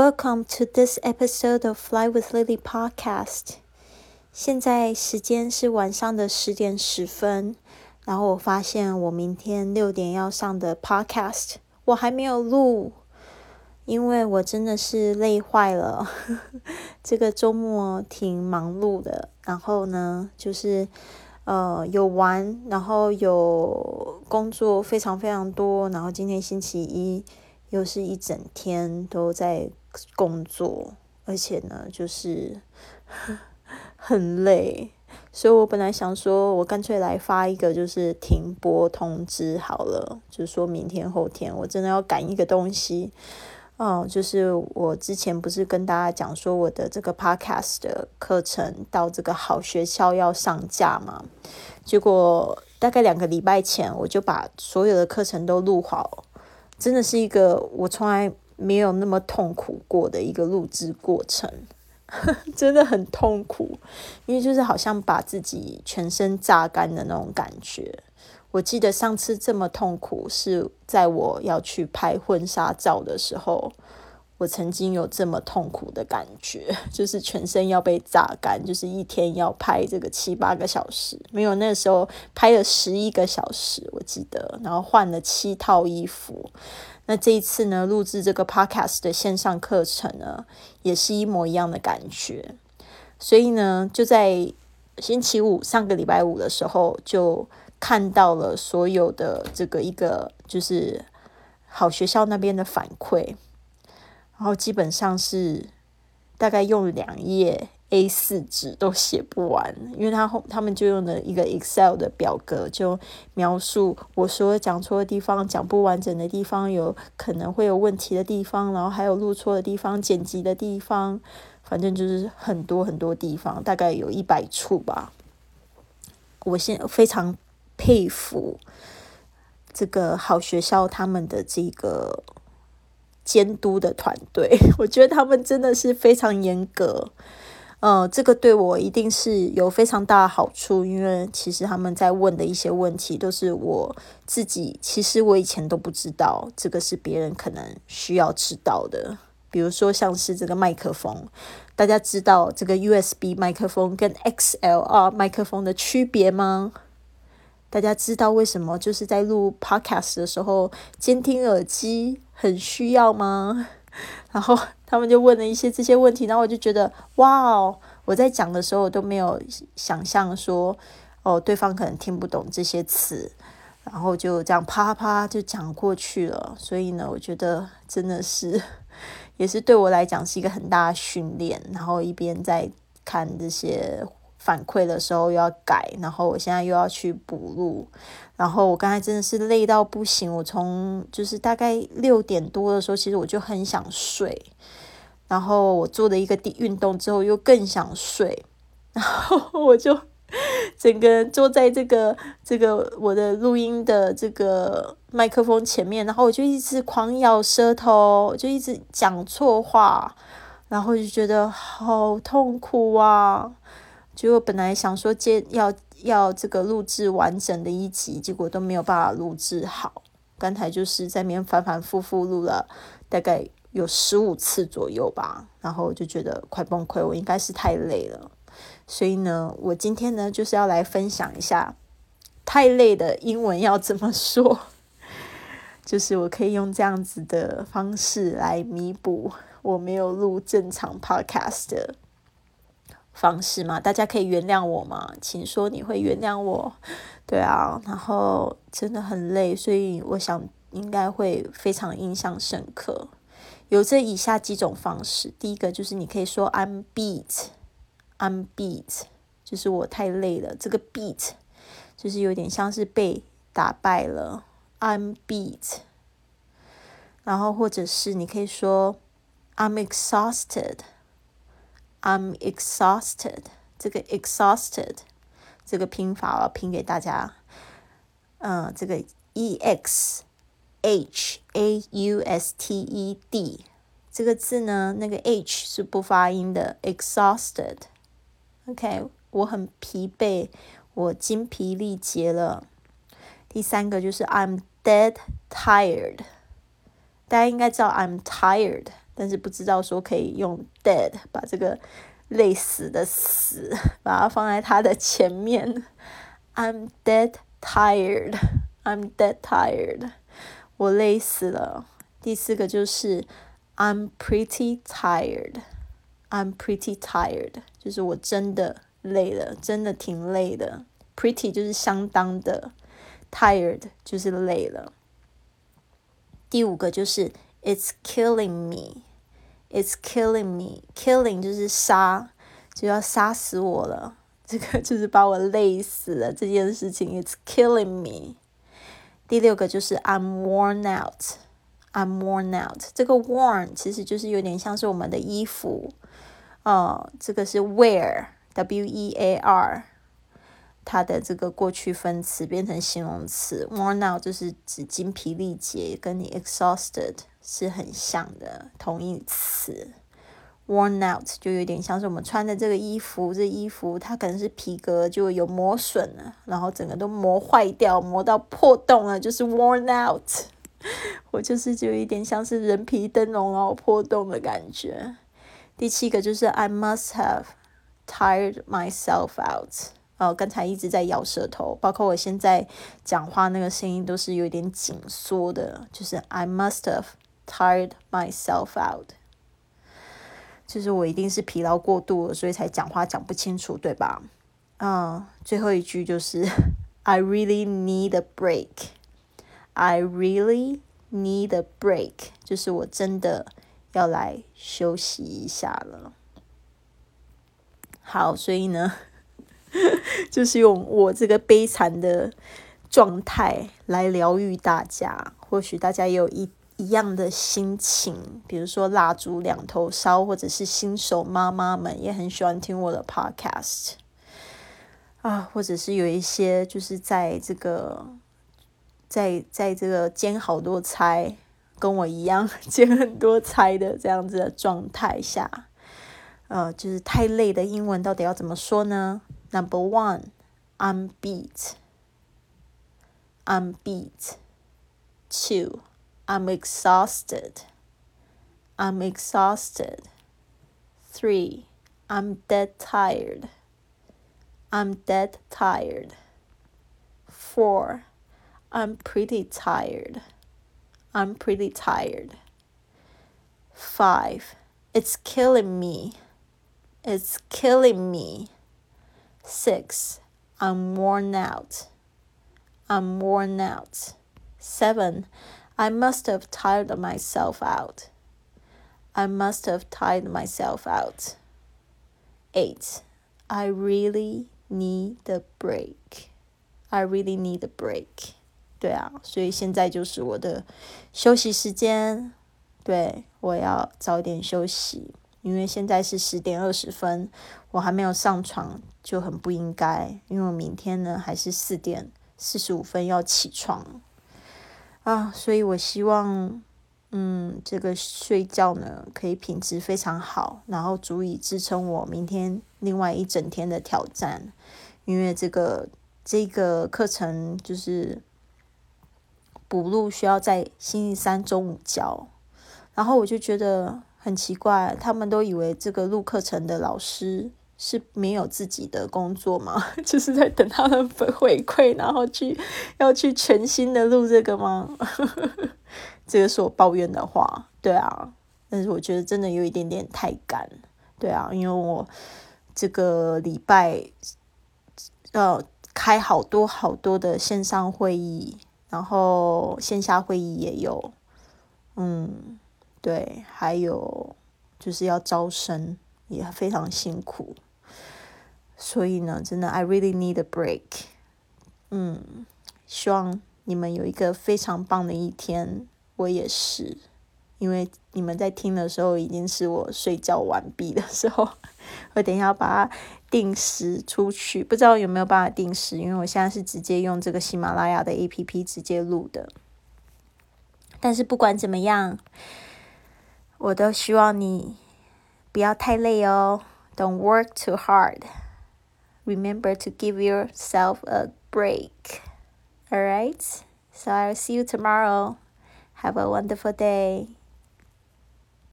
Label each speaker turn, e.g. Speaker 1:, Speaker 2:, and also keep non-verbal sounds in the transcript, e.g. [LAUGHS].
Speaker 1: Welcome to this episode of Fly with Lily podcast. 现在时间是晚上的十点十分，然后我发现我明天六点要上的 podcast 我还没有录，因为我真的是累坏了。[LAUGHS] 这个周末挺忙碌的，然后呢，就是呃有玩，然后有工作非常非常多，然后今天星期一。又是一整天都在工作，而且呢，就是 [LAUGHS] 很累，所以我本来想说，我干脆来发一个就是停播通知好了，就是说明天后天我真的要赶一个东西，哦，就是我之前不是跟大家讲说我的这个 podcast 的课程到这个好学校要上架嘛，结果大概两个礼拜前我就把所有的课程都录好。真的是一个我从来没有那么痛苦过的一个录制过程，[LAUGHS] 真的很痛苦，因为就是好像把自己全身榨干的那种感觉。我记得上次这么痛苦是在我要去拍婚纱照的时候。我曾经有这么痛苦的感觉，[LAUGHS] 就是全身要被榨干，就是一天要拍这个七八个小时，没有那时候拍了十一个小时，我记得，然后换了七套衣服。那这一次呢，录制这个 podcast 的线上课程呢，也是一模一样的感觉。所以呢，就在星期五上个礼拜五的时候，就看到了所有的这个一个就是好学校那边的反馈。然后基本上是大概用了两页 A 四纸都写不完，因为他后他们就用了一个 Excel 的表格，就描述我说讲错的地方、讲不完整的地方、有可能会有问题的地方，然后还有录错的地方、剪辑的地方，反正就是很多很多地方，大概有一百处吧。我现非常佩服这个好学校他们的这个。监督的团队，[LAUGHS] 我觉得他们真的是非常严格。呃，这个对我一定是有非常大的好处，因为其实他们在问的一些问题都是我自己，其实我以前都不知道，这个是别人可能需要知道的。比如说像是这个麦克风，大家知道这个 USB 麦克风跟 XLR 麦克风的区别吗？大家知道为什么就是在录 podcast 的时候，监听耳机很需要吗？[LAUGHS] 然后他们就问了一些这些问题，然后我就觉得，哇哦！我在讲的时候都没有想象说，哦，对方可能听不懂这些词，然后就这样啪啪就讲过去了。所以呢，我觉得真的是，[LAUGHS] 也是对我来讲是一个很大的训练。然后一边在看这些。反馈的时候又要改，然后我现在又要去补录，然后我刚才真的是累到不行。我从就是大概六点多的时候，其实我就很想睡，然后我做了一个运动之后又更想睡，[LAUGHS] 然后我就整个人坐在这个这个我的录音的这个麦克风前面，然后我就一直狂咬舌头，就一直讲错话，然后就觉得好痛苦啊。结果本来想说接要要这个录制完整的一集，结果都没有办法录制好。刚才就是在面反反复复录了大概有十五次左右吧，然后就觉得快崩溃，我应该是太累了。所以呢，我今天呢就是要来分享一下太累的英文要怎么说，[LAUGHS] 就是我可以用这样子的方式来弥补我没有录正常 podcast 的。方式嘛，大家可以原谅我吗？请说你会原谅我，[LAUGHS] 对啊，然后真的很累，所以我想应该会非常印象深刻。有这以下几种方式，第一个就是你可以说 I'm beat，I'm beat，就是我太累了。这个 beat 就是有点像是被打败了，I'm beat。然后或者是你可以说 I'm exhausted。I'm exhausted。这个 exhausted 这个拼法我要拼给大家。嗯，这个 e x h a u s t e d 这个字呢，那个 h 是不发音的，exhausted。OK，我很疲惫，我精疲力竭了。第三个就是 I'm dead tired。大家应该知道 I'm tired。但是不知道说可以用 dead 把这个累死的死把它放在它的前面。I'm dead tired. I'm dead tired. 我累死了。第四个就是 I'm pretty tired. I'm pretty tired，就是我真的累了，真的挺累的。Pretty 就是相当的，tired 就是累了。第五个就是 It's killing me. It's killing me. Killing 就是杀，就要杀死我了。这个就是把我累死了。这件事情 It's killing me. 第六个就是 I'm worn out. I'm worn out. 这个 worn 其实就是有点像是我们的衣服。哦，这个是 wear，w e a r，它的这个过去分词变成形容词，worn out 就是指精疲力竭，跟你 exhausted 是很像的同义词。worn out 就有点像是我们穿的这个衣服，这衣服它可能是皮革就有磨损了，然后整个都磨坏掉，磨到破洞了，就是 worn out。[LAUGHS] 我就是就有一点像是人皮灯笼然后破洞的感觉。第七个就是 I must have tired myself out。哦，刚才一直在咬舌头，包括我现在讲话那个声音都是有点紧缩的，就是 I must have tired myself out。就是我一定是疲劳过度了，所以才讲话讲不清楚，对吧？嗯，最后一句就是 I really need a break。I really need a break，就是我真的。要来休息一下了。好，所以呢，[LAUGHS] 就是用我这个悲惨的状态来疗愈大家。或许大家也有一一样的心情，比如说蜡烛两头烧，或者是新手妈妈们也很喜欢听我的 podcast 啊，或者是有一些就是在这个在在这个煎好多菜。跟我一样 [LAUGHS] 煎很多猜的这样子的状态下，呃，就是太累的英文到底要怎么说呢？Number one, I'm beat，I'm beat，two I'm exhausted. I'm exhausted. Three, I'm dead tired. I'm dead tired. Four, I'm pretty tired. I'm pretty tired. Five, it's killing me. It's killing me. Six, I'm worn out. I'm worn out. Seven, I must have tired myself out. I must have tired myself out. Eight, I really need a break. I really need a break. 对啊，所以现在就是我的休息时间。对我要早点休息，因为现在是十点二十分，我还没有上床，就很不应该。因为我明天呢还是四点四十五分要起床啊，所以我希望，嗯，这个睡觉呢可以品质非常好，然后足以支撑我明天另外一整天的挑战。因为这个这个课程就是。补录需要在星期三中午交，然后我就觉得很奇怪，他们都以为这个录课程的老师是没有自己的工作吗？[LAUGHS] 就是在等他们回馈，然后去要去全新的录这个吗？[LAUGHS] 这个是我抱怨的话，对啊，但是我觉得真的有一点点太赶，对啊，因为我这个礼拜要开好多好多的线上会议。然后线下会议也有，嗯，对，还有就是要招生，也非常辛苦。所以呢，真的，I really need a break。嗯，希望你们有一个非常棒的一天。我也是，因为你们在听的时候，已经是我睡觉完毕的时候。[LAUGHS] 我等一下把它定时出去，不知道有没有办法定时，因为我现在是直接用这个喜马拉雅的 A P P 直接录的。但是不管怎么样，我都希望你不要太累哦。Don't work too hard. Remember to give yourself a break. Alright? So I'll see you tomorrow. Have a wonderful day.